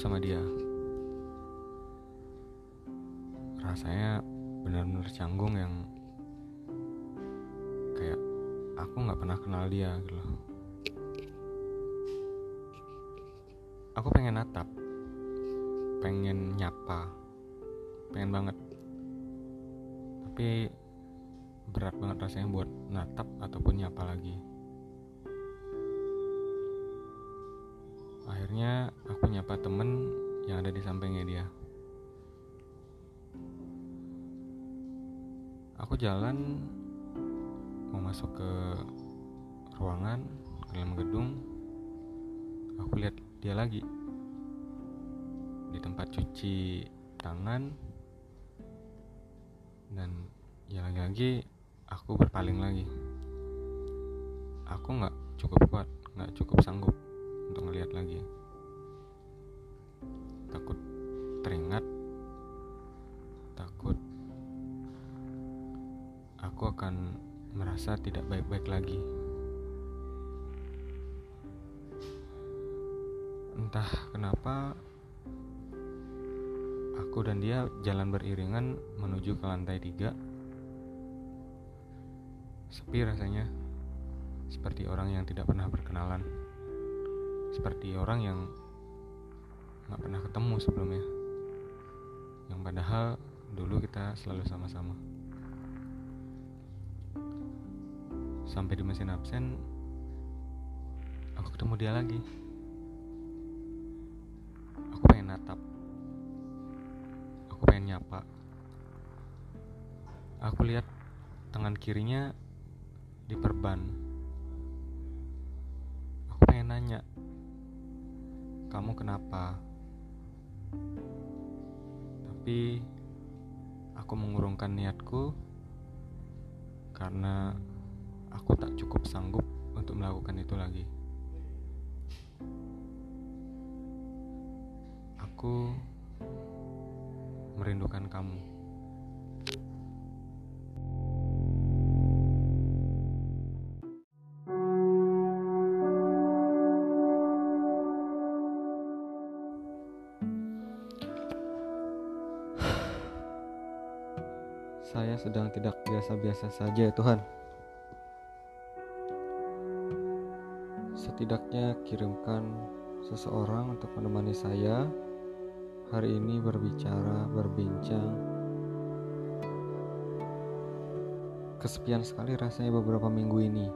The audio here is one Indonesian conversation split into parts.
sama dia. Rasanya benar-benar canggung yang kayak aku nggak pernah kenal dia gitu loh. Aku pengen natap, pengen nyapa, pengen banget. Tapi berat banget rasanya buat natap ataupun nyapa lagi. Akhirnya aku nyapa temen yang ada di sampingnya dia. Aku jalan mau masuk ke ruangan ke dalam gedung. Aku lihat dia lagi di tempat cuci tangan dan ya lagi-lagi aku berpaling lagi. Aku nggak cukup kuat, nggak cukup sanggup untuk ngelihat lagi. Merasa tidak baik-baik lagi. Entah kenapa aku dan dia jalan beriringan menuju ke lantai tiga. Sepi rasanya, seperti orang yang tidak pernah berkenalan, seperti orang yang nggak pernah ketemu sebelumnya, yang padahal dulu kita selalu sama-sama. Sampai di mesin absen, aku ketemu dia lagi. Aku pengen natap, aku pengen nyapa. Aku lihat tangan kirinya diperban. Aku pengen nanya, kamu kenapa? Tapi aku mengurungkan niatku karena aku tak cukup sanggup untuk melakukan itu lagi. Aku merindukan kamu. Saya sedang tidak biasa-biasa saja ya Tuhan. Setidaknya kirimkan seseorang untuk menemani saya hari ini berbicara, berbincang. Kesepian sekali rasanya beberapa minggu ini.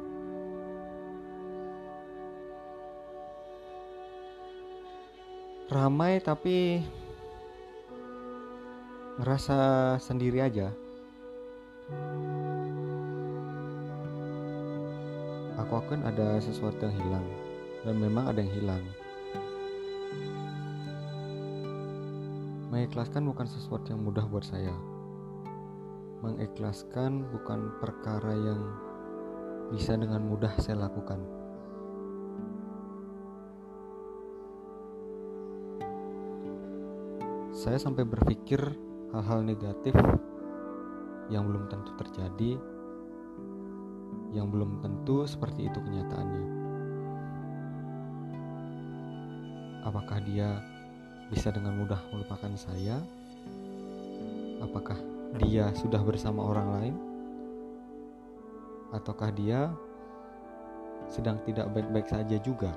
Ramai tapi ngerasa sendiri aja. Aku akan ada sesuatu yang hilang dan memang ada yang hilang. Mengikhlaskan bukan sesuatu yang mudah buat saya. Mengikhlaskan bukan perkara yang bisa dengan mudah saya lakukan. Saya sampai berpikir hal-hal negatif yang belum tentu terjadi, yang belum tentu seperti itu kenyataannya. Apakah dia bisa dengan mudah melupakan saya? Apakah dia sudah bersama orang lain? Ataukah dia sedang tidak baik-baik saja juga?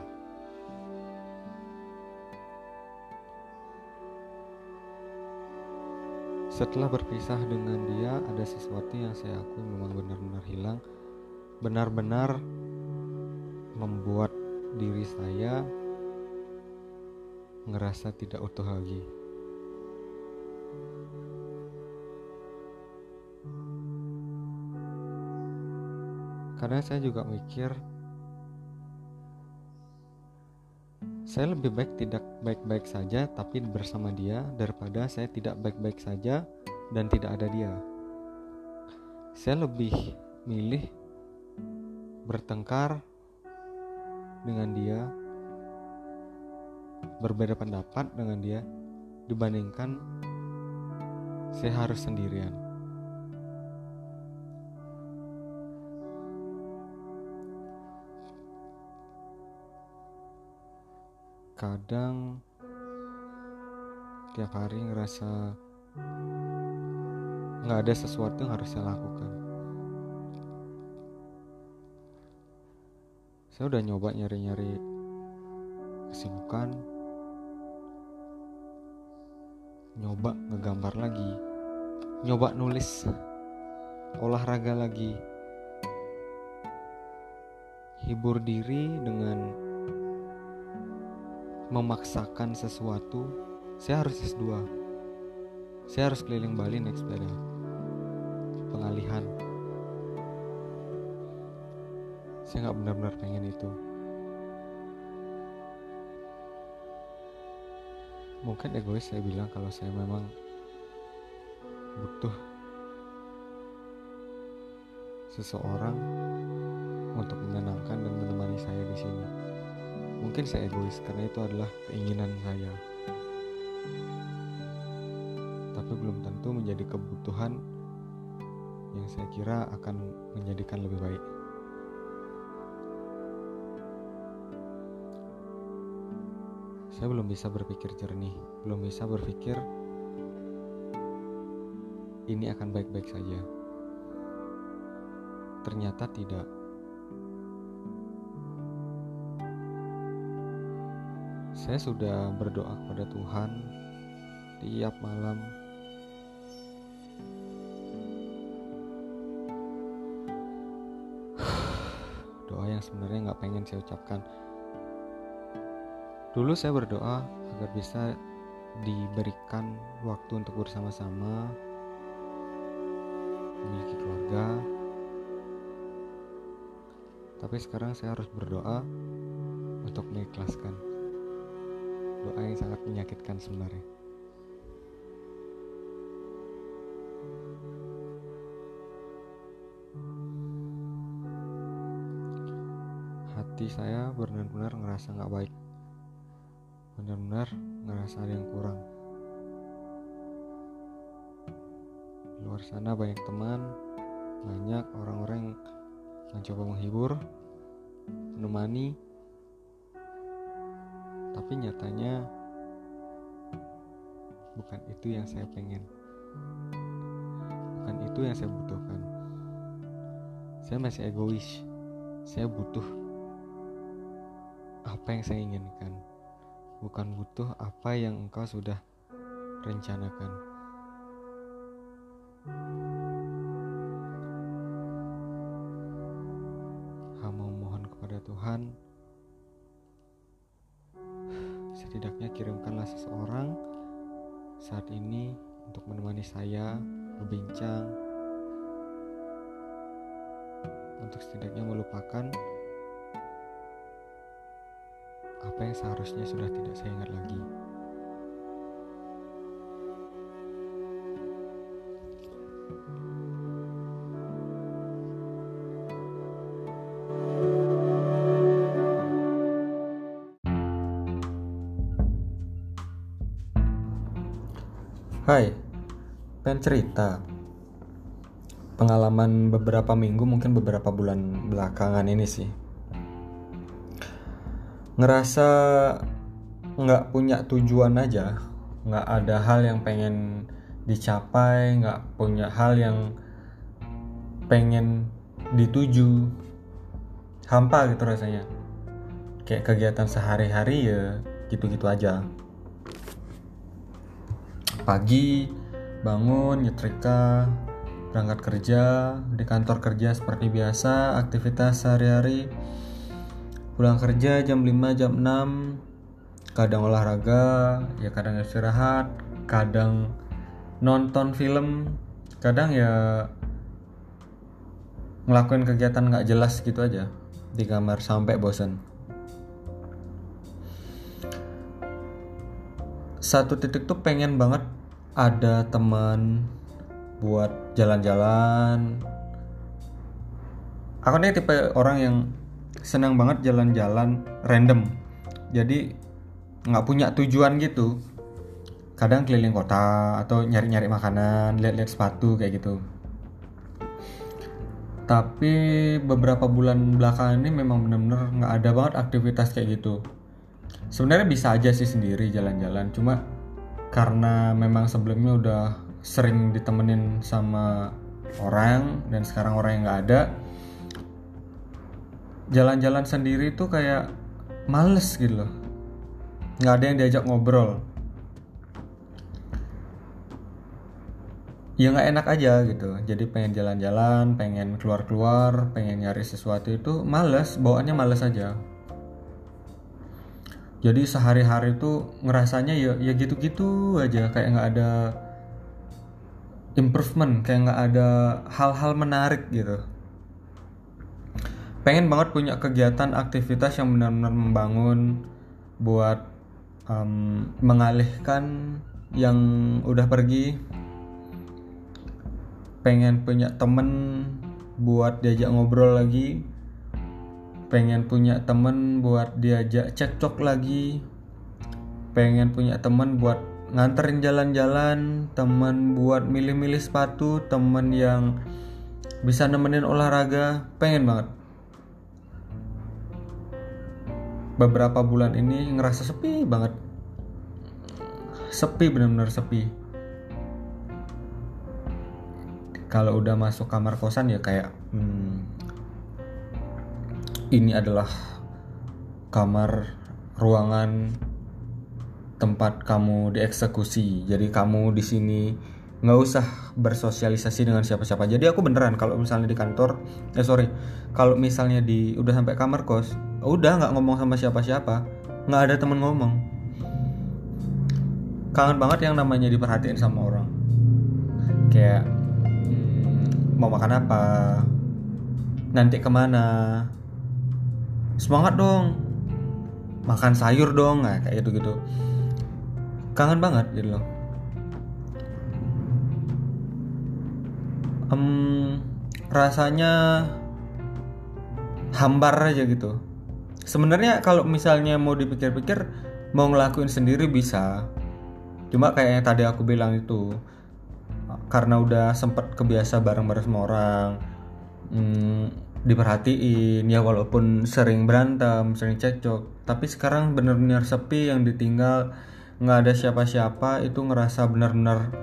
Setelah berpisah dengan dia, ada sesuatu yang saya akui memang benar-benar hilang, benar-benar membuat diri saya ngerasa tidak utuh lagi. Karena saya juga mikir saya lebih baik tidak baik-baik saja tapi bersama dia daripada saya tidak baik-baik saja dan tidak ada dia. Saya lebih milih bertengkar dengan dia, berbeda pendapat dengan dia dibandingkan saya harus sendirian. Kadang tiap hari ngerasa nggak ada sesuatu yang harus saya lakukan saya udah nyoba nyari-nyari kesibukan. Nyoba ngegambar lagi. Nyoba nulis olahraga lagi. Hibur diri dengan memaksakan sesuatu. Saya harus S2 saya harus keliling Bali naik sepeda pengalihan saya nggak benar-benar pengen itu mungkin egois saya bilang kalau saya memang butuh seseorang untuk menyenangkan dan menemani saya di sini. Mungkin saya egois karena itu adalah keinginan saya. Tapi belum tentu menjadi kebutuhan yang saya kira akan menjadikan lebih baik. Saya belum bisa berpikir jernih, belum bisa berpikir ini akan baik-baik saja. Ternyata tidak. Saya sudah berdoa kepada Tuhan tiap malam. Doa yang sebenarnya nggak pengen saya ucapkan. Dulu saya berdoa agar bisa diberikan waktu untuk bersama-sama, memiliki keluarga. Tapi sekarang saya harus berdoa untuk mengikhlaskan doa yang sangat menyakitkan sebenarnya. Hati saya benar-benar ngerasa nggak baik, benar-benar ngerasa ada yang kurang. Di luar sana banyak teman, banyak orang-orang yang mencoba menghibur, menemani, tapi nyatanya bukan itu yang saya pengen. Bukan itu yang saya butuhkan. Saya masih egois. Saya butuh apa yang saya inginkan bukan butuh apa yang engkau sudah rencanakan. Hamba mohon kepada Tuhan setidaknya kirimkanlah seseorang saat ini untuk menemani saya berbincang untuk setidaknya melupakan apa yang seharusnya sudah tidak saya ingat lagi. Hai, pengen cerita pengalaman beberapa minggu mungkin beberapa bulan belakangan ini sih ngerasa nggak punya tujuan aja nggak ada hal yang pengen dicapai nggak punya hal yang pengen dituju. Hampa gitu rasanya. Kayak kegiatan sehari-hari ya gitu-gitu aja. Pagi bangun nyetrika berangkat kerja di kantor kerja seperti biasa aktivitas sehari-hari pulang kerja jam 5 jam 6 kadang olahraga ya kadang istirahat kadang nonton film. Kadang ya ngelakuin kegiatan nggak jelas gitu aja di kamar sampai bosan satu titik tuh pengen banget ada teman buat jalan-jalan. Aku nih tipe orang yang senang banget jalan-jalan random. Jadi nggak punya tujuan gitu. Kadang keliling kota atau nyari-nyari makanan lihat-lihat sepatu kayak gitu. Tapi beberapa bulan belakangan ini memang benar-benar nggak ada banget aktivitas kayak gitu. Sebenarnya bisa aja sih sendiri jalan-jalan. Cuma karena memang sebelumnya udah sering ditemenin sama orang dan sekarang orang yang nggak ada jalan-jalan sendiri tuh kayak males gitu loh. Nggak ada yang diajak ngobrol. Ya nggak enak aja gitu. Jadi pengen jalan-jalan pengen keluar-keluar pengen nyari sesuatu itu males bawaannya males aja. Jadi sehari-hari tuh ngerasanya ya ya gitu-gitu aja. Kayak nggak ada improvement kayak nggak ada hal-hal menarik gitu pengen banget punya kegiatan aktivitas yang benar-benar membangun buat um, mengalihkan yang udah pergi. Pengen punya temen buat diajak ngobrol lagi. Pengen punya temen buat diajak cekcok lagi. Pengen punya temen buat nganterin jalan-jalan. Temen buat milih-milih sepatu. Temen yang bisa nemenin olahraga. Pengen banget beberapa bulan ini ngerasa sepi banget sepi benar-benar sepi kalau udah masuk kamar kosan ya kayak hmm, ini adalah kamar ruangan tempat kamu dieksekusi. Jadi kamu di sini nggak usah bersosialisasi dengan siapa-siapa. Jadi aku beneran kalau misalnya di kantor, eh sorry, kalau misalnya di udah sampai kamar kos, udah nggak ngomong sama siapa-siapa, nggak ada temen ngomong. Kangen banget yang namanya diperhatiin sama orang. Kayak hmm, mau makan apa, nanti ke mana, semangat dong makan sayur dong nah kayak gitu gitu kangen banget gitu loh um, rasanya hambar aja gitu. Sebenarnya kalau misalnya mau dipikir-pikir mau ngelakuin sendiri bisa. Cuma kayak yang tadi aku bilang itu karena udah sempet kebiasa bareng-bareng sama orang hmm, diperhatiin ya walaupun sering berantem sering cekcok tapi sekarang benar-benar sepi yang ditinggal nggak ada siapa-siapa itu ngerasa benar-benar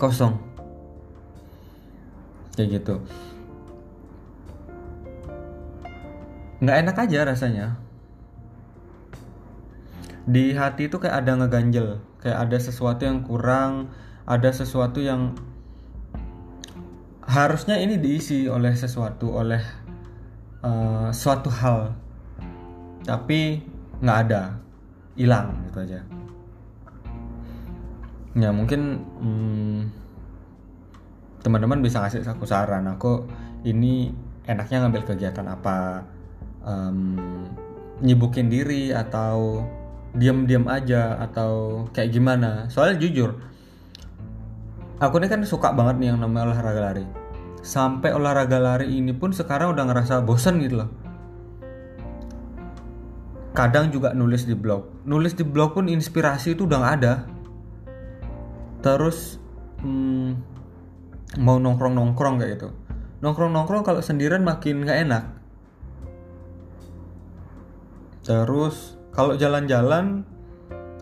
kosong kayak gitu. Nggak enak aja rasanya. Di hati itu kayak ada ngeganjel. Kayak ada sesuatu yang kurang ada sesuatu yang harusnya ini diisi oleh sesuatu oleh uh, suatu hal. Tapi nggak ada. Hilang gitu aja. Ya mungkin hmm, teman-teman bisa ngasih aku saran aku ini enaknya ngambil kegiatan apa? Um, nyibukin diri atau diam-diam aja atau kayak gimana? Soalnya jujur aku ini kan suka banget nih yang namanya olahraga lari. Sampai olahraga lari ini pun sekarang udah ngerasa bosan gitu loh. Kadang juga nulis di blog. Nulis di blog pun inspirasi itu udah gak ada. Terus hmm, mau nongkrong nongkrong kayak gitu. Nongkrong nongkrong kalau sendirian makin gak enak. Terus kalau jalan-jalan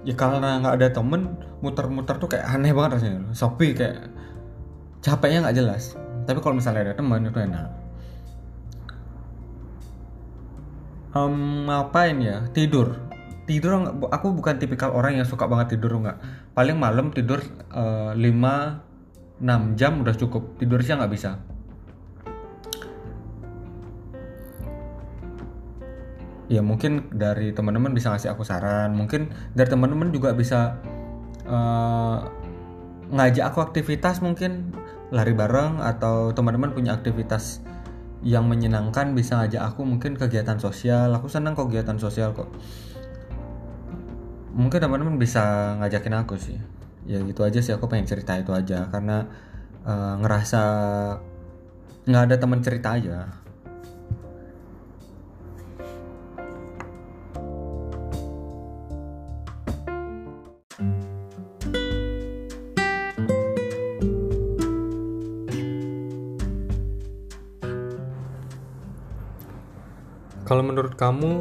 ya karena nggak ada temen muter-muter tuh kayak aneh banget rasanya. Sepi kayak capeknya nggak jelas. Tapi kalau misalnya ada teman itu enak. Um, ngapain ya? Tidur. Tidur aku bukan tipikal orang yang suka banget tidur nggak. Paling malam tidur uh, 5 6 jam udah cukup. Tidur siang nggak bisa. Ya mungkin dari teman-teman bisa ngasih aku saran. Mungkin dari teman-teman juga bisa uh, ngajak aku aktivitas mungkin. Lari bareng atau teman-teman punya aktivitas yang menyenangkan bisa ngajak aku mungkin kegiatan sosial. Aku senang kegiatan sosial kok. Mungkin teman-teman bisa ngajakin aku sih ya gitu aja sih. Aku pengen cerita itu aja. Karena uh, ngerasa nggak ada teman cerita aja. Kalau menurut kamu,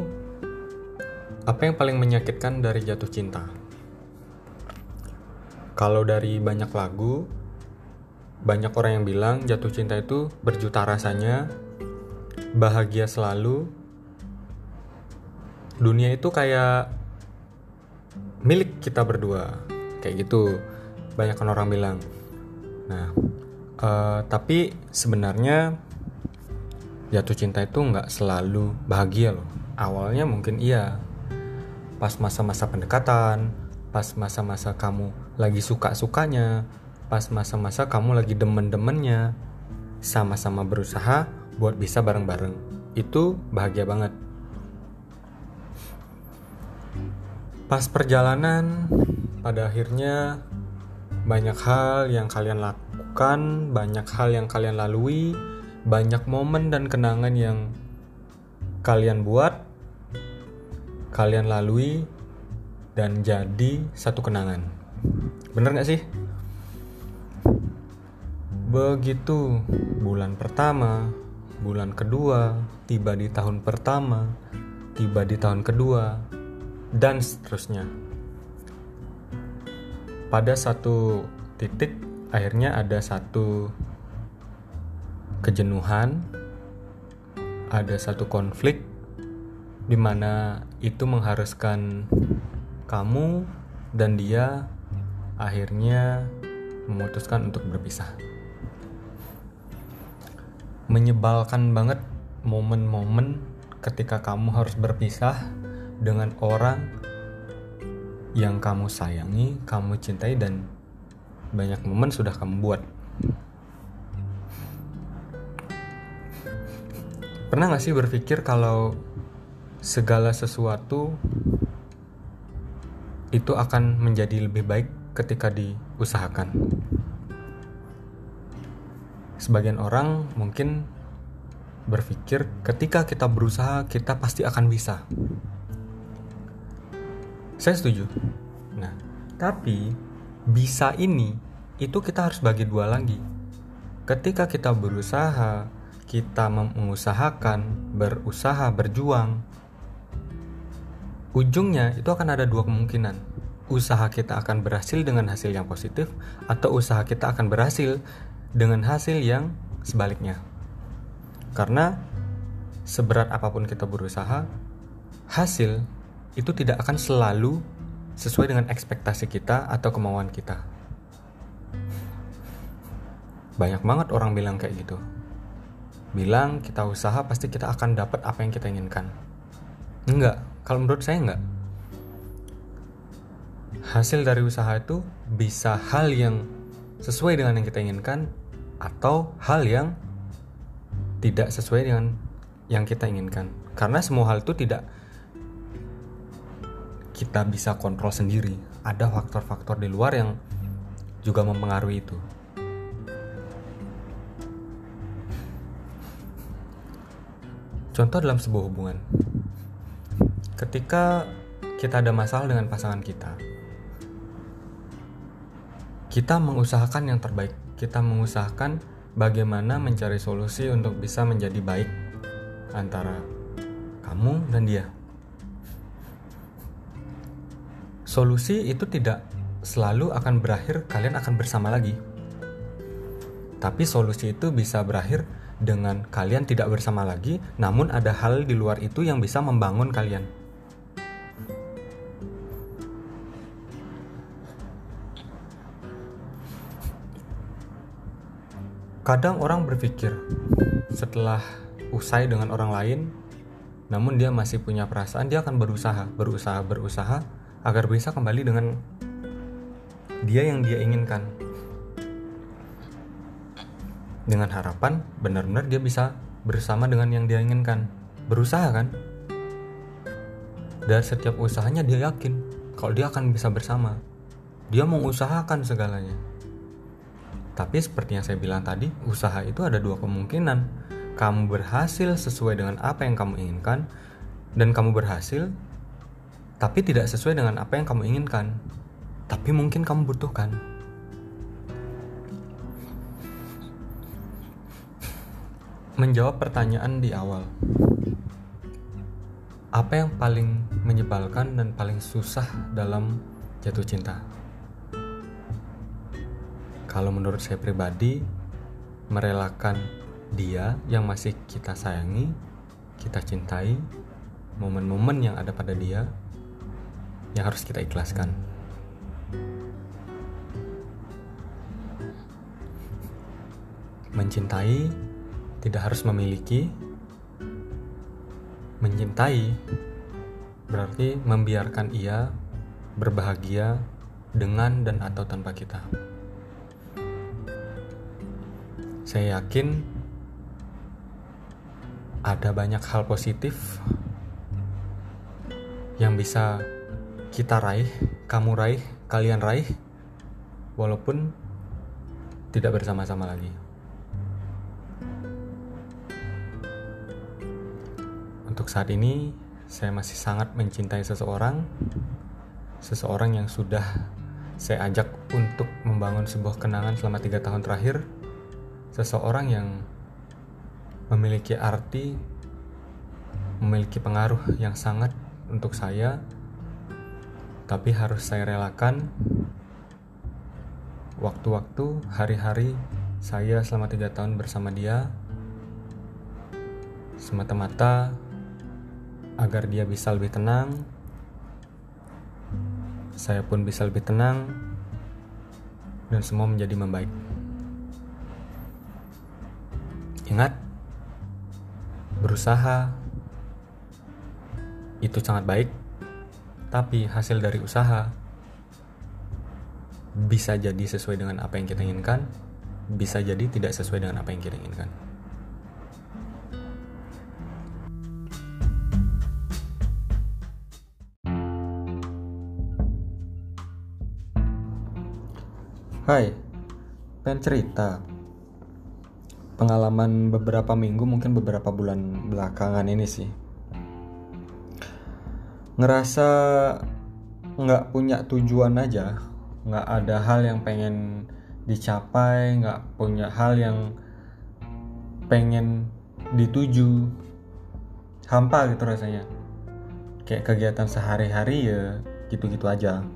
apa yang paling menyakitkan dari jatuh cinta? Kalau dari banyak lagu banyak orang yang bilang jatuh cinta itu berjuta rasanya bahagia selalu. Dunia itu kayak milik kita berdua kayak gitu. Banyak orang bilang. Nah uh, tapi sebenarnya jatuh cinta itu nggak selalu bahagia loh. Awalnya mungkin iya. Pas masa-masa pendekatan pas masa-masa kamu lagi suka-sukanya. Pas masa-masa kamu lagi demen-demennya. Sama-sama berusaha buat bisa bareng-bareng. Itu bahagia banget. Pas perjalanan, pada akhirnya banyak hal yang kalian lakukan, banyak hal yang kalian lalui, banyak momen dan kenangan yang kalian buat, kalian lalui, dan jadi satu kenangan. Bener gak sih? Begitu bulan pertama, bulan kedua, tiba di tahun pertama, tiba di tahun kedua, dan seterusnya. Pada satu titik, akhirnya ada satu kejenuhan, ada satu konflik di mana itu mengharuskan kamu dan dia akhirnya memutuskan untuk berpisah. Menyebalkan banget momen-momen ketika kamu harus berpisah dengan orang yang kamu sayangi, kamu cintai dan banyak momen sudah kamu buat. Pernah gak sih berpikir kalau segala sesuatu itu akan menjadi lebih baik ketika diusahakan? Sebagian orang mungkin berpikir ketika kita berusaha kita pasti akan bisa. Saya setuju. Nah, tapi bisa ini itu kita harus bagi dua lagi. Ketika kita berusaha, kita mengusahakan, berusaha, berjuang, ujungnya itu akan ada dua kemungkinan. Usaha kita akan berhasil dengan hasil yang positif, atau usaha kita akan berhasil dengan hasil yang sebaliknya. Karena seberat apa pun kita berusaha, hasil itu tidak akan selalu sesuai dengan ekspektasi kita atau kemauan kita. Banyak banget orang bilang kayak gitu. Bilang kita usaha pasti kita akan dapat apa yang kita inginkan. Enggak, kalau menurut saya enggak. Hasil dari usaha itu bisa hal yang sesuai dengan yang kita inginkan atau hal yang tidak sesuai dengan yang kita inginkan. Karena semua hal itu tidak kita bisa kontrol sendiri. Ada faktor-faktor di luar yang juga mempengaruhi itu. Contoh dalam sebuah hubungan. Ketika kita ada masalah dengan pasangan kita, kita mengusahakan yang terbaik. Kita mengusahakan bagaimana mencari solusi untuk bisa menjadi baik antara kamu dan dia. Solusi itu tidak selalu akan berakhir kalian akan bersama lagi. Tapi solusi itu bisa berakhir dengan kalian tidak bersama lagi, namun ada hal di luar itu yang bisa membangun kalian. Kadang orang berpikir setelah usai dengan orang lain, namun dia masih punya perasaan, dia akan berusaha, berusaha, berusaha agar bisa kembali dengan dia yang dia inginkan. Dengan harapan benar-benar dia bisa bersama dengan yang dia inginkan. Berusaha kan? Dan setiap usahanya dia yakin kalau dia akan bisa bersama. Dia mau usahakan segalanya tapi seperti yang saya bilang tadi usaha itu ada dua kemungkinan kamu berhasil sesuai dengan apa yang kamu inginkan dan kamu berhasil tapi tidak sesuai dengan apa yang kamu inginkan, tapi mungkin kamu butuhkan. Menjawab pertanyaan di awal, apa yang paling menyebalkan dan paling susah dalam jatuh cinta? Kalau menurut saya pribadi merelakan dia yang masih kita sayangi kita cintai momen-momen yang ada pada dia yang harus kita ikhlaskan. Mencintai tidak harus memiliki mencintai berarti membiarkan ia berbahagia dengan dan atau tanpa kita saya yakin ada banyak hal positif yang bisa kita raih, kamu raih, kalian raih, walaupun tidak bersama-sama lagi. Untuk saat ini, saya masih sangat mencintai seseorang, seseorang yang sudah saya ajak untuk membangun sebuah kenangan selama tiga tahun terakhir, seseorang yang memiliki arti, memiliki pengaruh yang sangat untuk saya, tapi harus saya relakan waktu-waktu, hari-hari saya selama tiga tahun bersama dia, semata-mata agar dia bisa lebih tenang, saya pun bisa lebih tenang, dan semua menjadi membaik. Ingat, berusaha itu sangat baik, tapi hasil dari usaha bisa jadi sesuai dengan apa yang kita inginkan, bisa jadi tidak sesuai dengan apa yang kita inginkan. Hai, pengen cerita Pengalaman beberapa minggu mungkin beberapa bulan belakangan ini sih. Ngerasa nggak punya tujuan aja Nggak ada hal yang pengen dicapai Nggak punya hal yang pengen dituju. Hampa gitu rasanya. Kayak kegiatan sehari-hari ya gitu-gitu aja.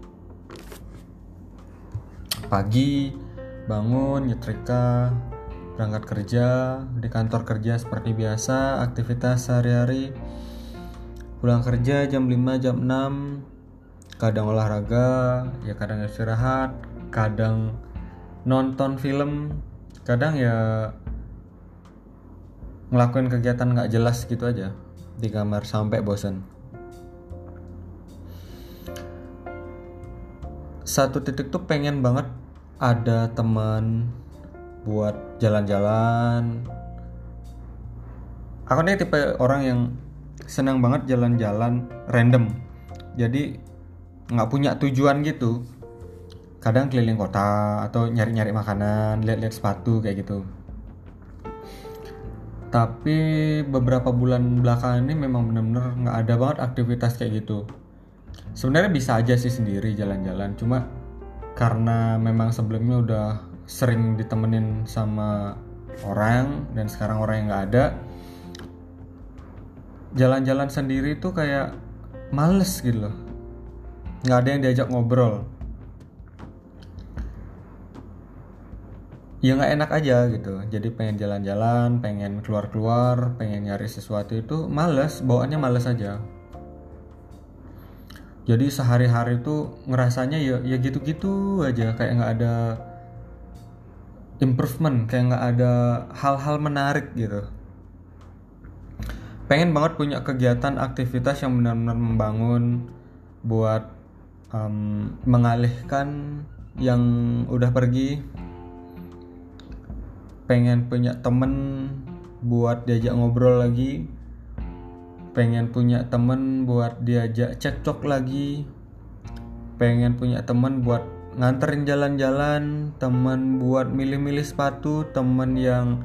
Pagi bangun nyetrika berangkat kerja di kantor kerja seperti biasa aktivitas sehari-hari. Pulang kerja jam 5 jam 6 kadang olahraga ya kadang istirahat kadang nonton film kadang ya ngelakuin kegiatan nggak jelas gitu aja di kamar sampai bosan satu titik tuh pengen banget ada teman buat jalan-jalan. Aku nih tipe orang yang senang banget jalan-jalan random. Jadi nggak punya tujuan gitu. Kadang keliling kota atau nyari-nyari makanan lihat-lihat sepatu kayak gitu. Tapi beberapa bulan belakangan ini memang bener-bener nggak ada banget aktivitas kayak gitu. Sebenarnya bisa aja sih sendiri jalan-jalan. Cuma karena memang sebelumnya udah sering ditemenin sama orang dan sekarang orang yang nggak ada jalan-jalan sendiri tuh kayak males gitu loh. Nggak ada yang diajak ngobrol. Ya nggak enak aja gitu. Jadi pengen jalan-jalan pengen keluar-keluar pengen nyari sesuatu itu males bawaannya males aja. Jadi sehari-hari tuh ngerasanya ya ya gitu-gitu aja kayak nggak ada improvement kayak nggak ada hal-hal menarik gitu. Pengen banget punya kegiatan aktivitas yang benar-benar membangun buat um, mengalihkan yang udah pergi. Pengen punya temen buat diajak ngobrol lagi. Pengen punya temen buat diajak cekcok lagi. Pengen punya temen buat nganterin jalan-jalan temen buat milih-milih sepatu temen yang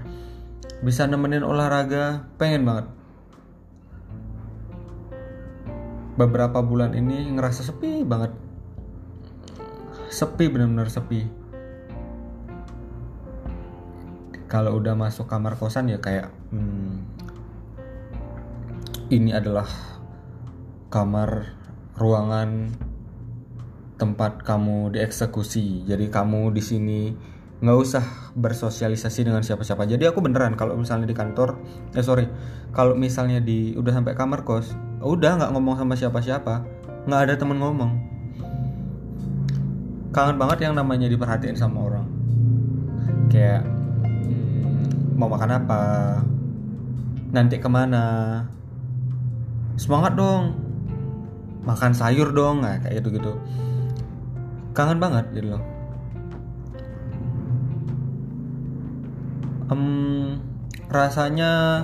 bisa nemenin olahraga pengen banget. Beberapa bulan ini ngerasa sepi banget. Sepi bener-bener sepi. Kalau udah masuk kamar kosan ya kayak hmm, ini adalah kamar ruangan tempat kamu dieksekusi. Jadi kamu di sini nggak usah bersosialisasi dengan siapa-siapa. Jadi aku beneran kalau misalnya di kantor eh sorry kalau misalnya di udah sampai kamar kos udah nggak ngomong sama siapa-siapa nggak ada temen ngomong. Kangen banget yang namanya diperhatiin sama orang. Kayak hmm, mau makan apa nanti ke mana. Semangat dong. Makan sayur dong nah, kayak gitu gitu kangen banget gitu loh um, rasanya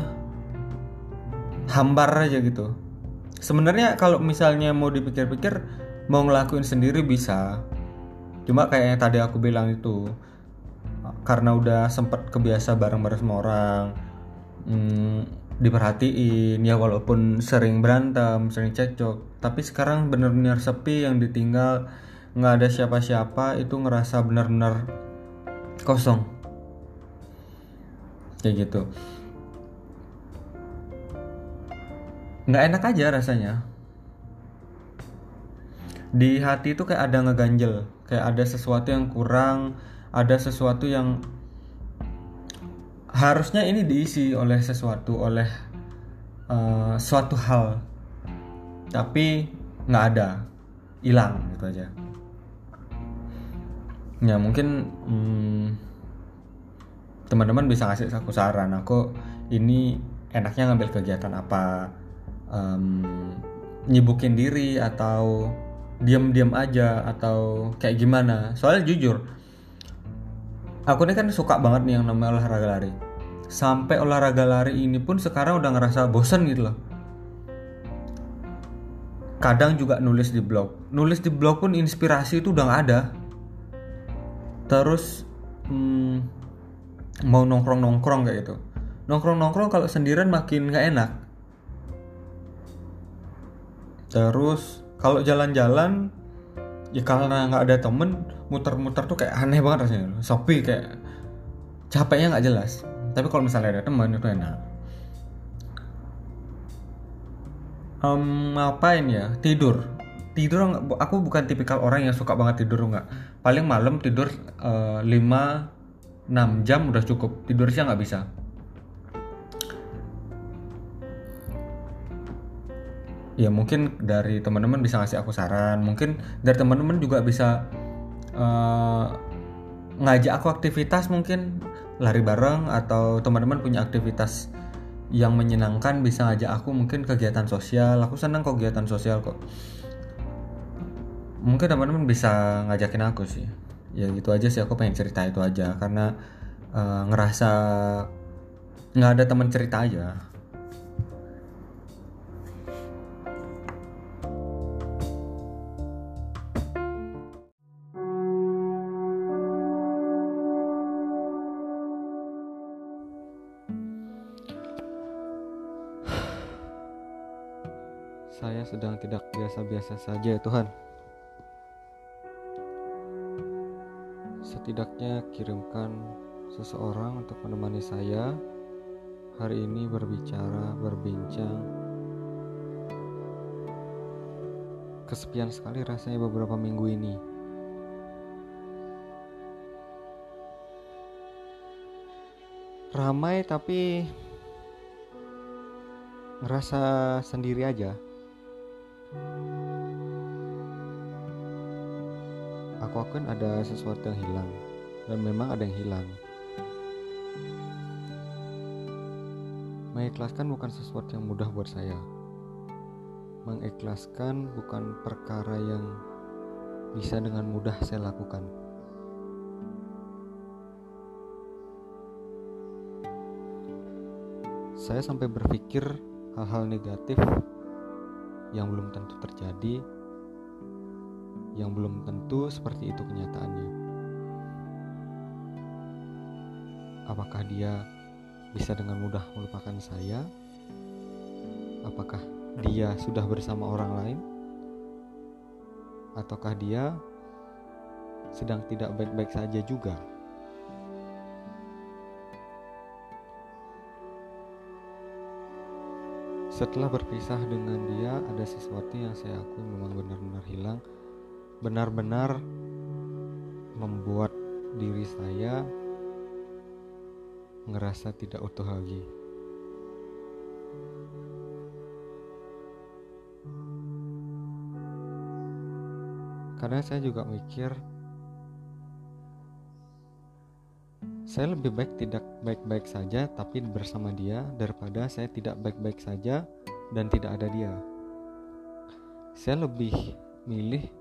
hambar aja gitu. Sebenarnya kalau misalnya mau dipikir-pikir mau ngelakuin sendiri bisa. Cuma kayak yang tadi aku bilang itu karena udah sempet kebiasa bareng-bareng sama orang hmm, diperhatiin ya walaupun sering berantem sering cekcok tapi sekarang bener-bener sepi yang ditinggal nggak ada siapa-siapa itu ngerasa benar-benar kosong. Kayak gitu. Nggak enak aja rasanya. Di hati itu kayak ada ngeganjel kayak ada sesuatu yang kurang ada sesuatu yang harusnya ini diisi oleh sesuatu oleh uh, suatu hal. Tapi nggak ada hilang gitu aja ya mungkin hmm, teman-teman bisa ngasih aku saran. Aku ini enaknya ngambil kegiatan apa? Um, nyibukin diri atau diam-diam aja atau kayak gimana? Soalnya jujur aku ini kan suka banget nih yang namanya olahraga lari. Sampai olahraga lari ini pun sekarang udah ngerasa bosan gitu loh. Kadang juga nulis di blog. Nulis di blog pun inspirasi itu udah gak ada terus hmm, mau nongkrong nongkrong kayak gitu. Nongkrong nongkrong kalau sendirian makin nggak enak. Terus kalau jalan-jalan ya karena nggak ada temen muter-muter tuh kayak aneh banget rasanya. Sepi kayak capeknya nggak jelas. Tapi kalau misalnya ada teman itu enak. Um, ngapain ya? Tidur. Tidur aku bukan tipikal orang yang suka banget tidur nggak paling malam tidur uh, 5 6 jam udah cukup. Tidur siang nggak bisa. Ya mungkin dari teman-teman bisa ngasih aku saran. Mungkin dari teman-teman juga bisa uh, ngajak aku aktivitas mungkin. Lari bareng atau teman-teman punya aktivitas yang menyenangkan bisa ngajak aku mungkin kegiatan sosial. Aku senang kegiatan sosial kok mungkin teman-teman bisa ngajakin aku sih. Ya gitu aja sih aku pengen cerita itu aja. Karena uh, ngerasa nggak ada teman cerita aja. Saya sedang tidak biasa-biasa saja ya Tuhan. Setidaknya kirimkan seseorang untuk menemani saya hari ini berbicara, berbincang. Kesepian sekali rasanya beberapa minggu ini. Ramai tapi ngerasa sendiri aja. Aku akan ada sesuatu yang hilang dan memang ada yang hilang. Mengikhlaskan bukan sesuatu yang mudah buat saya. Mengikhlaskan bukan perkara yang bisa dengan mudah saya lakukan. Saya sampai berpikir hal-hal negatif yang belum tentu terjadi yang belum tentu seperti itu kenyataannya. Apakah dia bisa dengan mudah melupakan saya? Apakah dia sudah bersama orang lain? Ataukah dia sedang tidak baik-baik saja juga? Setelah berpisah dengan dia, ada sesuatu yang saya akui memang benar-benar hilang benar-benar membuat diri saya ngerasa tidak utuh lagi. Karena saya juga mikir saya lebih baik tidak baik-baik saja tapi bersama dia daripada saya tidak baik-baik saja dan tidak ada dia. Saya lebih milih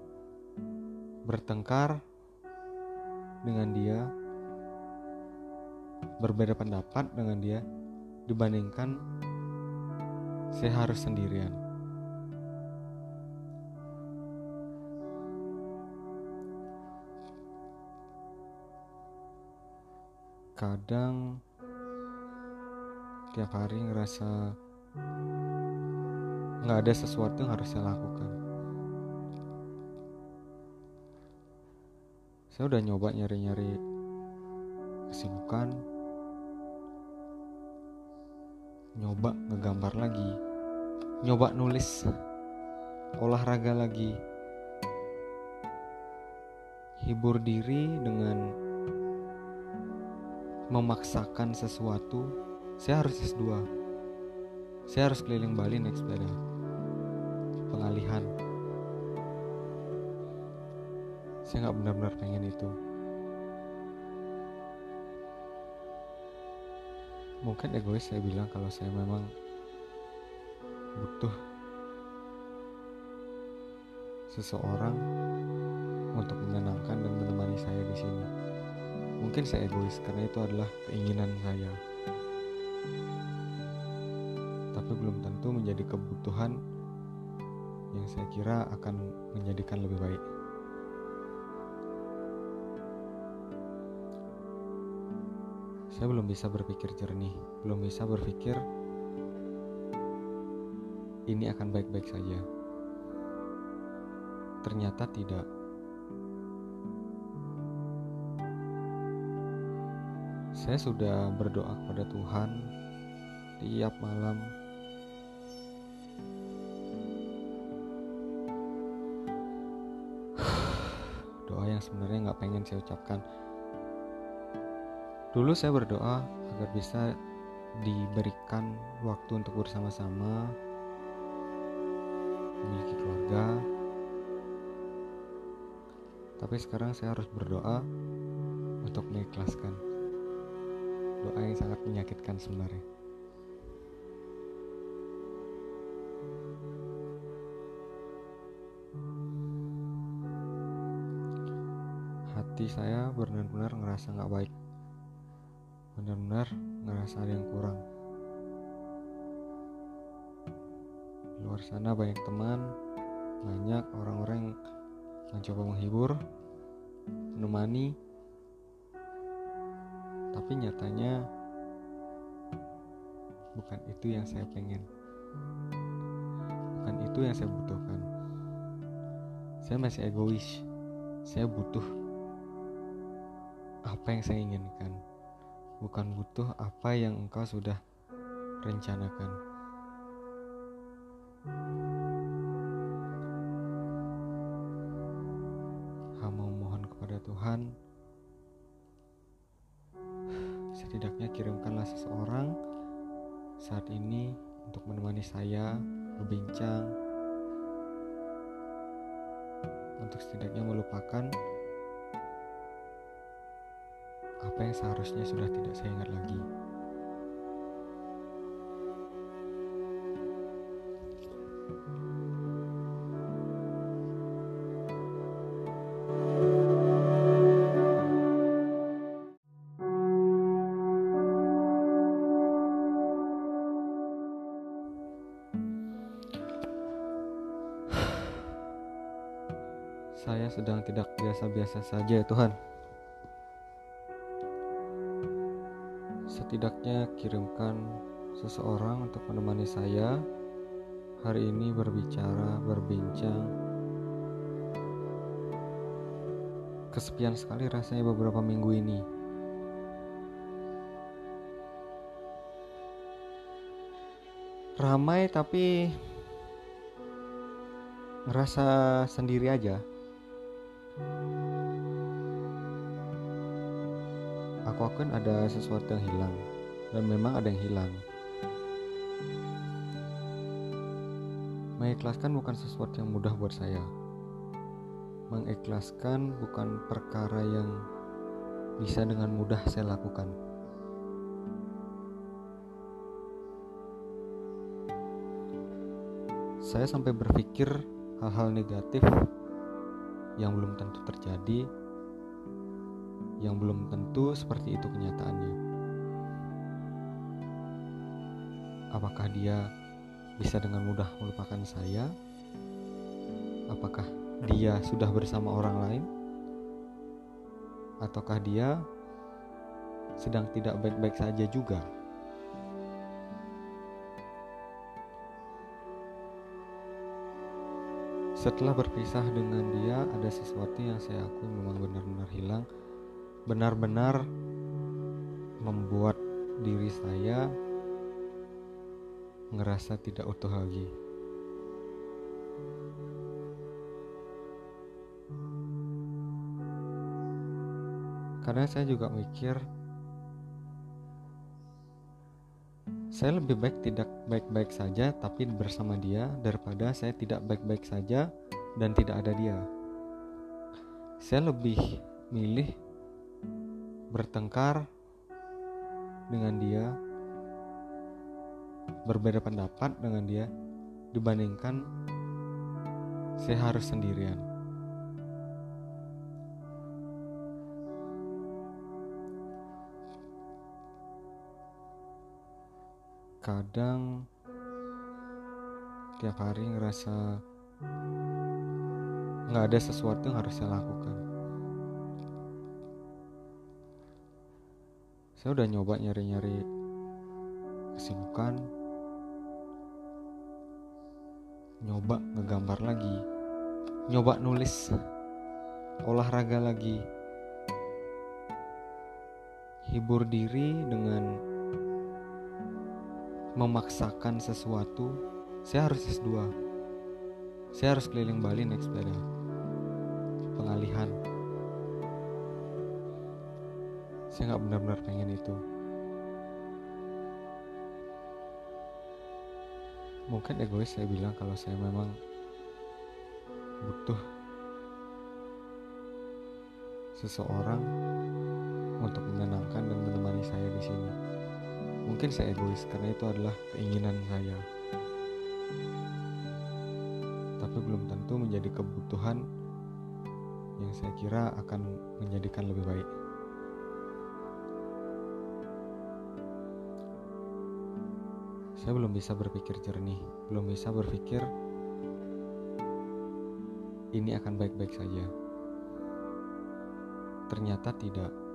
bertengkar dengan dia, berbeda pendapat dengan dia dibandingkan saya harus sendirian. kadang tiap hari ngerasa nggak ada sesuatu yang harus saya lakukan saya udah nyoba nyari-nyari kesibukan. Nyoba ngegambar lagi. Nyoba nulis olahraga lagi. Hibur diri dengan memaksakan sesuatu. Saya harus S2 saya harus keliling Bali naik sepeda pengalihan saya nggak benar-benar pengen itu mungkin egois saya bilang kalau saya memang butuh seseorang untuk menenangkan dan menemani saya di sini. Mungkin saya egois karena itu adalah keinginan saya. Tapi belum tentu menjadi kebutuhan yang saya kira akan menjadikan lebih baik. Saya belum bisa berpikir jernih, belum bisa berpikir ini akan baik-baik saja. Ternyata tidak. Saya sudah berdoa kepada Tuhan tiap malam. Doa yang sebenarnya nggak pengen saya ucapkan. Dulu saya berdoa agar bisa diberikan waktu untuk bersama-sama, memiliki keluarga. Tapi sekarang saya harus berdoa untuk mengikhlaskan. Doa yang sangat menyakitkan sebenarnya. Hati saya benar-benar ngerasa nggak baik benar-benar ngerasa ada yang kurang. Di luar sana banyak teman banyak orang-orang yang mencoba menghibur menemani. Tapi nyatanya bukan itu yang saya pengen. Bukan itu yang saya butuhkan. Saya masih egois. Saya butuh apa yang saya inginkan bukan butuh apa yang engkau sudah rencanakan sedang tidak biasa-biasa saja ya Tuhan. Setidaknya kirimkan seseorang untuk menemani saya hari ini berbicara, berbincang. Kesepian sekali rasanya beberapa minggu ini. Ramai tapi ngerasa sendiri aja. Aku akan ada sesuatu yang hilang dan memang ada yang hilang. Mengikhlaskan bukan sesuatu yang mudah buat saya. Mengikhlaskan bukan perkara yang bisa dengan mudah saya lakukan. Saya sampai berpikir hal-hal negatif yang belum tentu terjadi, yang belum tentu seperti itu kenyataannya. Apakah dia bisa dengan mudah melupakan saya? Apakah dia sudah bersama orang lain? Ataukah dia sedang tidak baik-baik saja juga? Setelah berpisah dengan dia, ada sesuatu yang saya akui memang benar-benar hilang, benar-benar membuat diri saya ngerasa tidak utuh lagi. Karena saya juga mikir Saya lebih baik tidak baik-baik saja tapi bersama dia daripada saya tidak baik-baik saja dan tidak ada dia. Saya lebih milih bertengkar dengan dia, berbeda pendapat dengan dia dibandingkan saya harus sendirian. Kadang tiap hari ngerasa nggak ada sesuatu yang harus saya lakukan. Saya udah nyoba nyari-nyari kesibukan nyoba ngegambar lagi nyoba nulis olahraga lagi hibur diri dengan memaksakan sesuatu saya harus S2 saya harus keliling Bali naik sepeda. Pengalihan. Saya nggak benar-benar pengen itu. Mungkin egois saya bilang kalau saya memang butuh seseorang untuk menyenangkan dan menemani saya di sini. Mungkin saya egois karena itu adalah keinginan saya. Tapi belum tentu menjadi kebutuhan yang saya kira akan menjadikan lebih baik. Saya belum bisa berpikir jernih, belum bisa berpikir ini akan baik-baik saja. Ternyata tidak.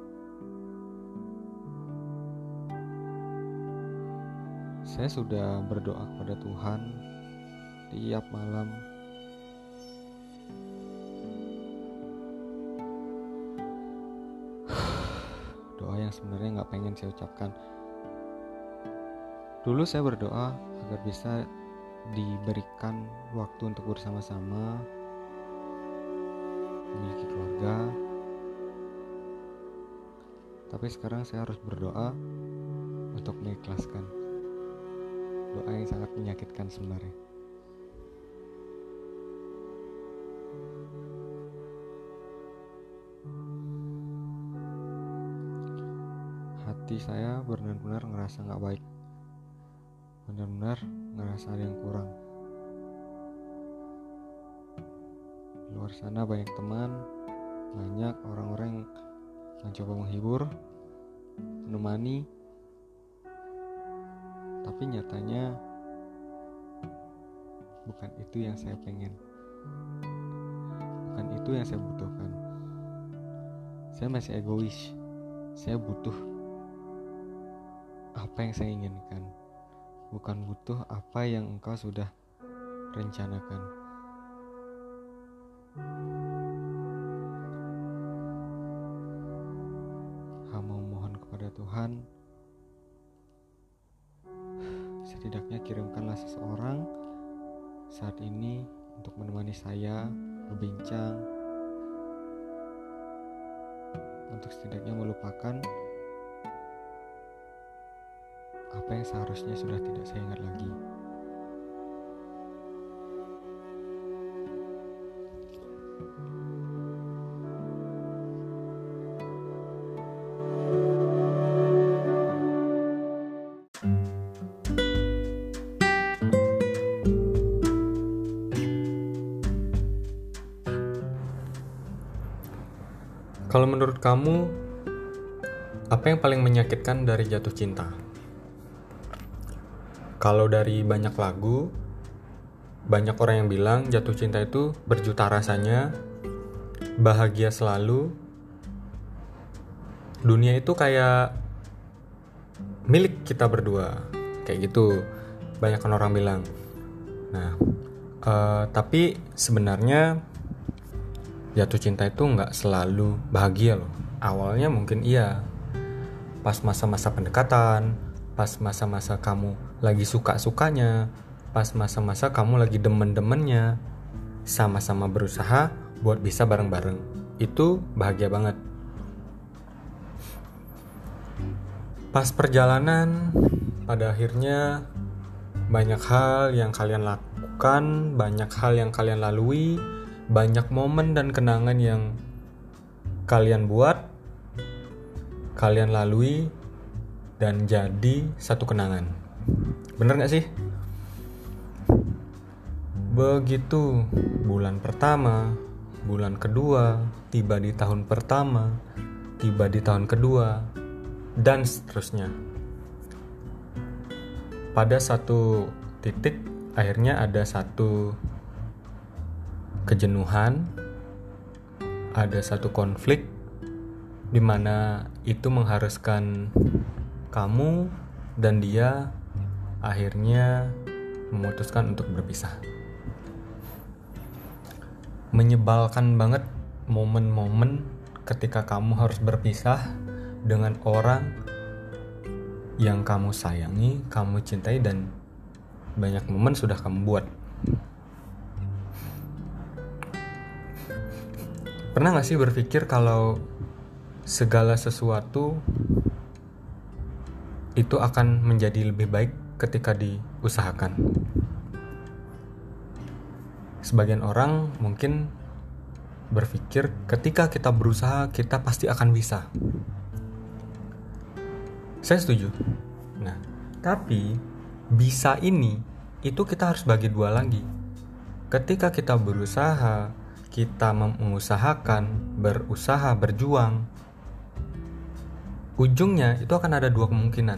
Saya sudah berdoa kepada Tuhan tiap malam. Doa yang sebenarnya nggak pengen saya ucapkan. Dulu saya berdoa agar bisa diberikan waktu untuk bersama-sama, memiliki keluarga. Tapi sekarang saya harus berdoa untuk mengikhlaskan doa yang sangat menyakitkan sebenarnya. Hati saya benar-benar ngerasa nggak baik. Benar-benar ngerasa ada yang kurang. Di luar sana banyak teman banyak orang-orang yang mencoba menghibur menemani tapi nyatanya bukan itu yang saya pengen. Bukan itu yang saya butuhkan. Saya masih egois. Saya butuh apa yang saya inginkan. Bukan butuh apa yang engkau sudah rencanakan. Mohon kepada Tuhan setidaknya kirimkanlah seseorang saat ini untuk menemani saya berbincang untuk setidaknya melupakan apa yang seharusnya sudah tidak saya ingat lagi. Kamu, apa yang paling menyakitkan dari jatuh cinta? Kalau dari banyak lagu, banyak orang yang bilang jatuh cinta itu berjuta rasanya, bahagia selalu. Dunia itu kayak milik kita berdua, kayak gitu. Banyak orang bilang. Nah, uh, tapi sebenarnya jatuh cinta itu nggak selalu bahagia loh. Awalnya mungkin iya, pas masa-masa pendekatan, pas masa-masa kamu lagi suka-sukanya, pas masa-masa kamu lagi demen-demennya, sama-sama berusaha buat bisa bareng-bareng. Itu bahagia banget. Pas perjalanan, pada akhirnya banyak hal yang kalian lakukan, banyak hal yang kalian lalui, banyak momen dan kenangan yang kalian buat, kalian lalui, dan jadi satu kenangan. Bener gak sih? Begitu bulan pertama, bulan kedua, tiba di tahun pertama, tiba di tahun kedua, dan seterusnya. Pada satu titik, akhirnya ada satu kejenuhan, ada satu konflik di mana itu mengharuskan kamu dan dia akhirnya memutuskan untuk berpisah. Menyebalkan banget momen-momen ketika kamu harus berpisah dengan orang yang kamu sayangi, kamu cintai dan banyak momen sudah kamu buat. Pernah gak sih berpikir kalau segala sesuatu itu akan menjadi lebih baik ketika diusahakan? Sebagian orang mungkin berpikir ketika kita berusaha kita pasti akan bisa. Saya setuju. Nah, tapi bisa ini itu kita harus bagi dua lagi. Ketika kita berusaha, kita mengusahakan, berusaha, berjuang, ujungnya itu akan ada dua kemungkinan.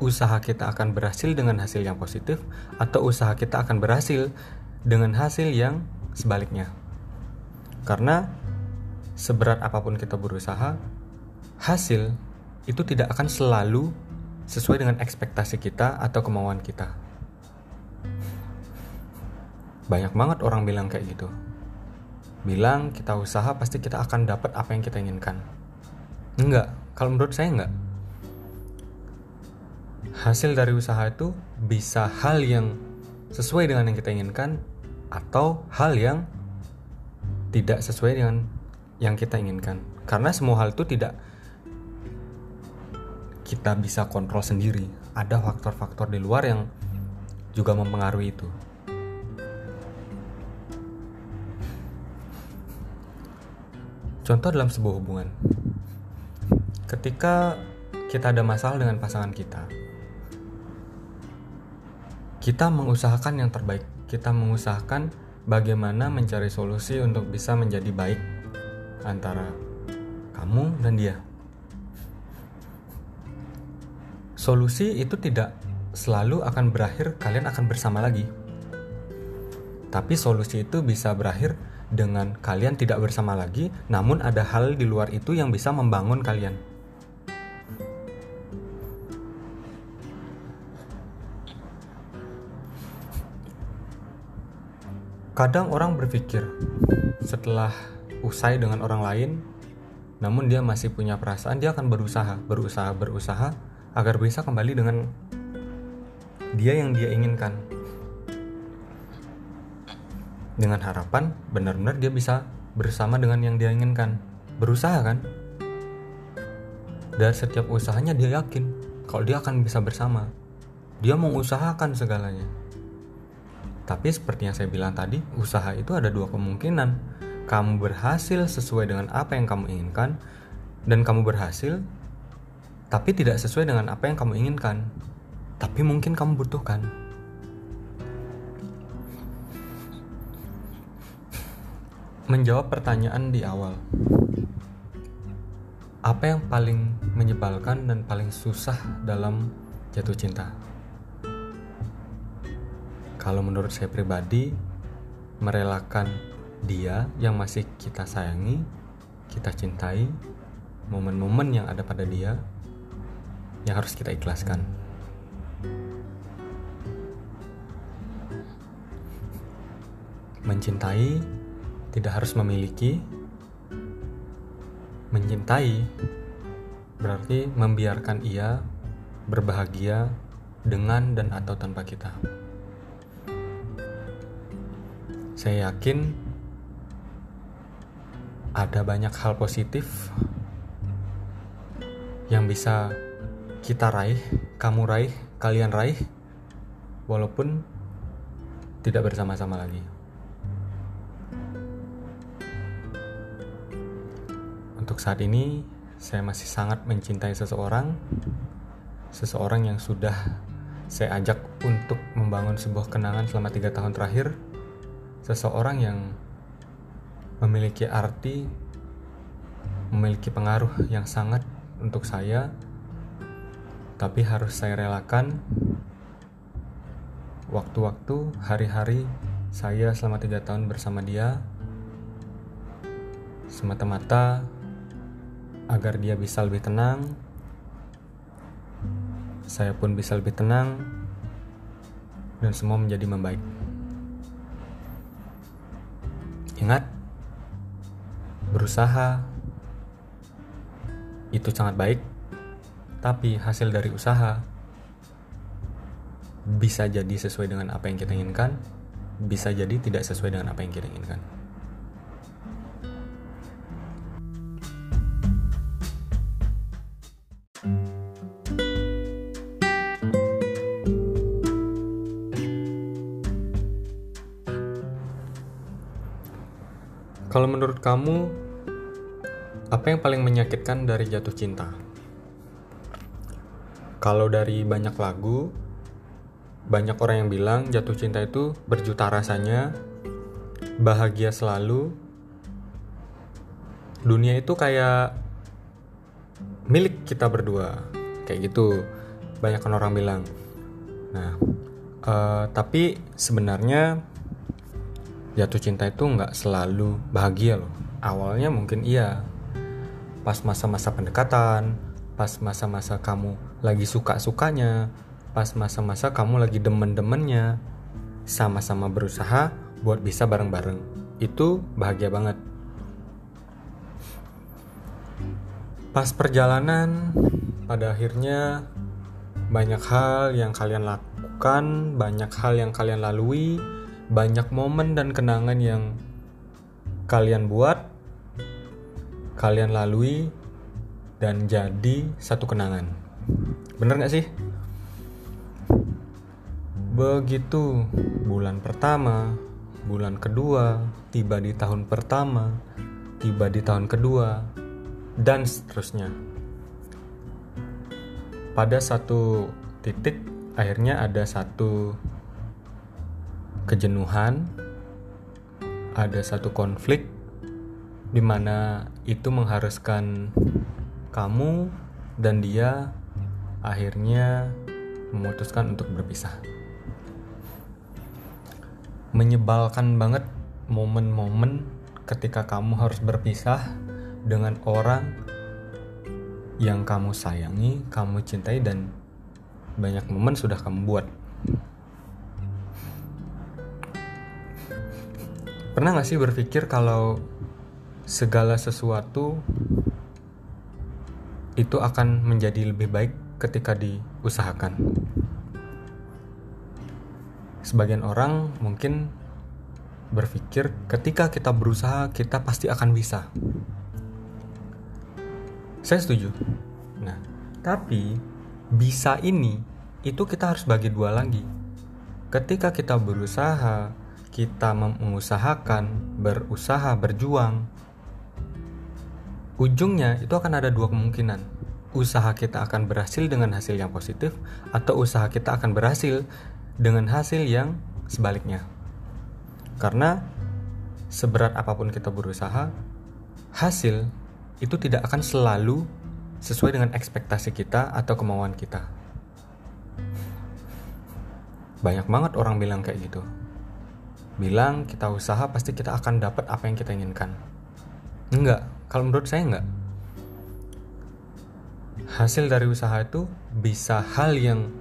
Usaha kita akan berhasil dengan hasil yang positif, atau usaha kita akan berhasil dengan hasil yang sebaliknya. Karena seberat apa pun kita berusaha, hasil itu tidak akan selalu sesuai dengan ekspektasi kita atau kemauan kita. Banyak banget orang bilang kayak gitu bilang kita usaha pasti kita akan dapat apa yang kita inginkan. Enggak, kalau menurut saya enggak. Hasil dari usaha itu bisa hal yang sesuai dengan yang kita inginkan atau hal yang tidak sesuai dengan yang kita inginkan. Karena semua hal itu tidak kita bisa kontrol sendiri. Ada faktor-faktor di luar yang juga mempengaruhi itu. Contoh dalam sebuah hubungan. Ketika kita ada masalah dengan pasangan kita, kita mengusahakan yang terbaik. Kita mengusahakan bagaimana mencari solusi untuk bisa menjadi baik antara kamu dan dia. Solusi itu tidak selalu akan berakhir kalian akan bersama lagi. Tapi solusi itu bisa berakhir dengan kalian tidak bersama lagi, namun ada hal di luar itu yang bisa membangun kalian. Kadang orang berpikir setelah usai dengan orang lain, namun dia masih punya perasaan, dia akan berusaha, berusaha, berusaha agar bisa kembali dengan dia yang dia inginkan dengan harapan benar-benar dia bisa bersama dengan yang dia inginkan. Berusaha kan? Dan setiap usahanya dia yakin kalau dia akan bisa bersama. Dia mengusahakan segalanya. Tapi seperti yang saya bilang tadi usaha itu ada dua kemungkinan. Kamu berhasil sesuai dengan apa yang kamu inginkan dan kamu berhasil tapi tidak sesuai dengan apa yang kamu inginkan. Tapi mungkin kamu butuhkan menjawab pertanyaan di awal apa yang paling menyebalkan dan paling susah dalam jatuh cinta? Kalau menurut saya pribadi, merelakan dia yang masih kita sayangi, kita cintai, momen-momen yang ada pada dia yang harus kita ikhlaskan. Mencintai tidak harus memiliki, Mencintai berarti membiarkan ia berbahagia dengan dan atau tanpa kita. Saya yakin ada banyak hal positif yang bisa kita raih, kamu raih, kalian raih, walaupun tidak bersama-sama lagi. Saat ini, saya masih sangat mencintai seseorang, seseorang yang sudah saya ajak untuk membangun sebuah kenangan selama tiga tahun terakhir, seseorang yang memiliki arti, memiliki pengaruh yang sangat untuk saya, tapi harus saya relakan. Waktu-waktu, hari-hari saya selama tiga tahun bersama dia, semata-mata agar dia bisa lebih tenang, saya pun bisa lebih tenang, dan semua menjadi membaik. Ingat, berusaha itu sangat baik, tapi hasil dari usaha bisa jadi sesuai dengan apa yang kita inginkan, bisa jadi tidak sesuai dengan apa yang kita inginkan. Kalau menurut kamu, apa yang paling menyakitkan dari jatuh cinta? Kalau dari banyak lagu, banyak orang yang bilang jatuh cinta itu berjuta rasanya, bahagia selalu. Dunia itu kayak milik kita berdua, kayak gitu. Banyak orang bilang. Nah, uh, tapi sebenarnya jatuh cinta itu nggak selalu bahagia loh. Awalnya mungkin iya. Pas masa-masa pendekatan, pas masa-masa kamu lagi suka-sukanya, pas masa-masa kamu lagi demen-demennya, sama-sama berusaha buat bisa bareng-bareng. Itu bahagia banget. Pas perjalanan, pada akhirnya banyak hal yang kalian lakukan, banyak hal yang kalian lalui, banyak momen dan kenangan yang kalian buat, kalian lalui, dan jadi satu kenangan. Bener gak sih? Begitu bulan pertama, bulan kedua, tiba di tahun pertama, tiba di tahun kedua, dan seterusnya. Pada satu titik, akhirnya ada satu kejenuhan, ada satu konflik di mana itu mengharuskan kamu dan dia akhirnya memutuskan untuk berpisah. Menyebalkan banget momen-momen ketika kamu harus berpisah dengan orang yang kamu sayangi, kamu cintai dan banyak momen sudah kamu buat. Pernah gak sih berpikir kalau segala sesuatu itu akan menjadi lebih baik ketika diusahakan? Sebagian orang mungkin berpikir ketika kita berusaha kita pasti akan bisa. Saya setuju. Nah, tapi bisa ini itu kita harus bagi dua lagi. Ketika kita berusaha, kita mengusahakan, berusaha, berjuang, ujungnya itu akan ada dua kemungkinan. Usaha kita akan berhasil dengan hasil yang positif, atau usaha kita akan berhasil dengan hasil yang sebaliknya. Karena seberat apa pun kita berusaha, hasil itu tidak akan selalu sesuai dengan ekspektasi kita atau kemauan kita. Banyak banget orang bilang kayak gitu. Bilang kita usaha pasti kita akan dapat apa yang kita inginkan. Enggak, kalau menurut saya enggak. Hasil dari usaha itu bisa hal yang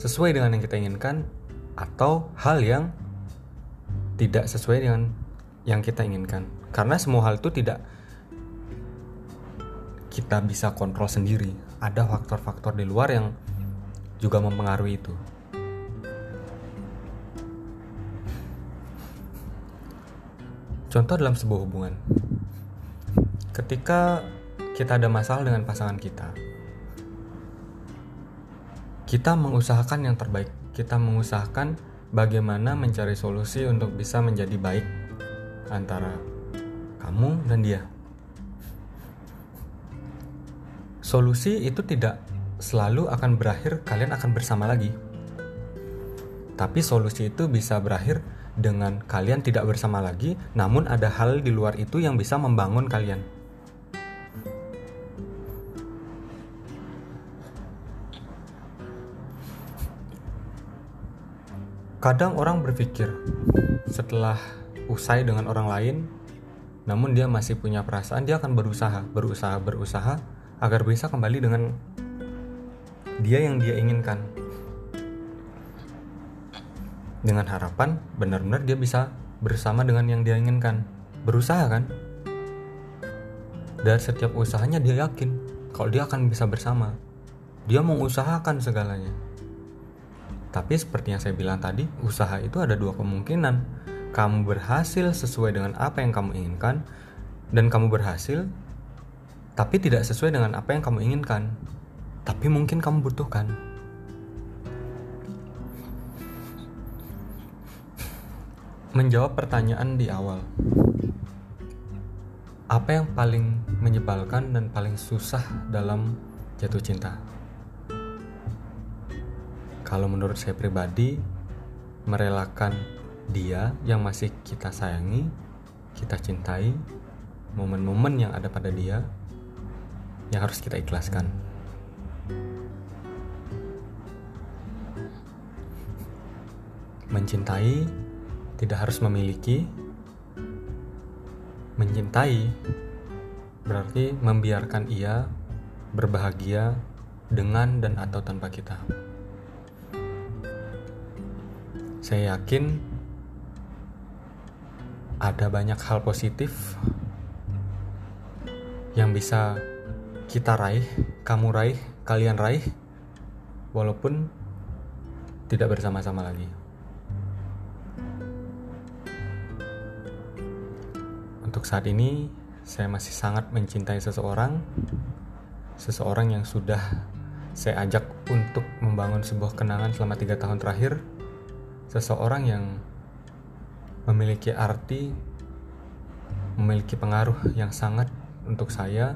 sesuai dengan yang kita inginkan atau hal yang tidak sesuai dengan yang kita inginkan. Karena semua hal itu tidak kita bisa kontrol sendiri. Ada faktor-faktor di luar yang juga mempengaruhi itu. Contoh dalam sebuah hubungan. Ketika kita ada masalah dengan pasangan kita, kita mengusahakan yang terbaik. Kita mengusahakan bagaimana mencari solusi untuk bisa menjadi baik antara kamu dan dia. Solusi itu tidak selalu akan berakhir kalian akan bersama lagi. Tapi solusi itu bisa berakhir dengan kalian tidak bersama lagi, namun ada hal di luar itu yang bisa membangun kalian. Kadang orang berpikir setelah usai dengan orang lain, namun dia masih punya perasaan, dia akan berusaha, berusaha, berusaha agar bisa kembali dengan dia yang dia inginkan dengan harapan benar-benar dia bisa bersama dengan yang dia inginkan. Berusaha kan? Dan setiap usahanya dia yakin kalau dia akan bisa bersama. Dia mengusahakan segalanya. Tapi seperti yang saya bilang tadi usaha itu ada dua kemungkinan. Kamu berhasil sesuai dengan apa yang kamu inginkan dan kamu berhasil tapi tidak sesuai dengan apa yang kamu inginkan, tapi mungkin kamu butuhkan. Menjawab pertanyaan di awal, apa yang paling menyebalkan dan paling susah dalam jatuh cinta? Kalau menurut saya pribadi, merelakan dia yang masih kita sayangi, kita cintai, momen-momen yang ada pada dia yang harus kita ikhlaskan. Mencintai tidak harus memiliki. Mencintai berarti membiarkan ia berbahagia dengan dan atau tanpa kita. Saya yakin ada banyak hal positif yang bisa kita raih, kamu raih, kalian raih, walaupun tidak bersama-sama lagi. Untuk saat ini, saya masih sangat mencintai seseorang, seseorang yang sudah saya ajak untuk membangun sebuah kenangan selama tiga tahun terakhir, seseorang yang memiliki arti, memiliki pengaruh yang sangat untuk saya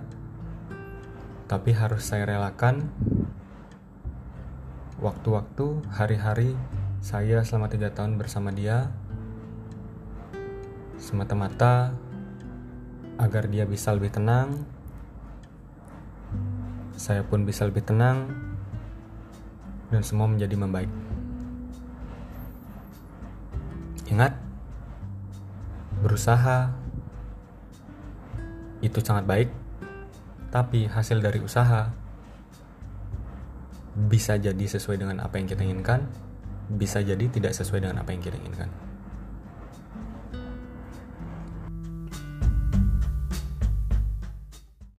tapi harus saya relakan. Waktu-waktu hari-hari saya selama tiga tahun bersama dia semata-mata agar dia bisa lebih tenang. Saya pun bisa lebih tenang. Dan semua menjadi membaik. Ingat berusaha. Itu sangat baik. Tapi hasil dari usaha bisa jadi sesuai dengan apa yang kita inginkan, bisa jadi tidak sesuai dengan apa yang kita inginkan.